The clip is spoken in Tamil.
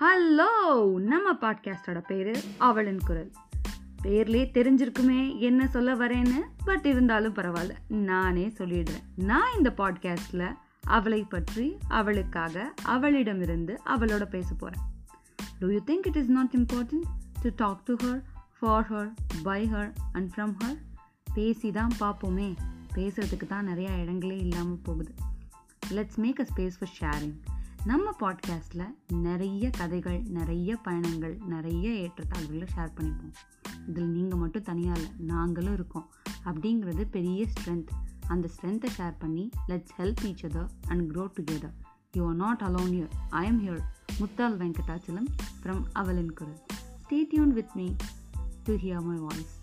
ஹலோ நம்ம பாட்காஸ்டோட பேர் அவளின் குரல். பேர்லேயே தெரிஞ்சிருக்குமே என்ன சொல்ல வரேன்னு பட் இருந்தாலும் பரவாயில்ல நானே சொல்லிடுறேன். நான் இந்த பாட்காஸ்டில் அவளை பற்றி அவளுக்காக அவளிடமிருந்து அவளோட பேச போகிறேன் do you think it is not important to talk to her for her by her and from her பேசி தான் பார்ப்போமே. பேசுறதுக்கு தான் நிறையா இடங்களே இல்லாமல் போகுது. Let's make a space for sharing நம்ம பாட்காஸ்ட்டில் நிறைய கதைகள் நிறைய பயணங்கள் நிறைய ஏற்றத்தாழ்வுகளை ஷேர் பண்ணிப்போம். இதில் நீங்கள் மட்டும் தனியாக இல்லை நாங்களும் இருக்கோம் அப்படிங்கிறது பெரிய ஸ்ட்ரென்த் அந்த ஸ்ட்ரென்த்தை ஷேர் பண்ணி let's help each other and grow together you are not alone you're I am here Muthal Venkatachalam from Avalin Kural. Stay tuned with me to hear my voice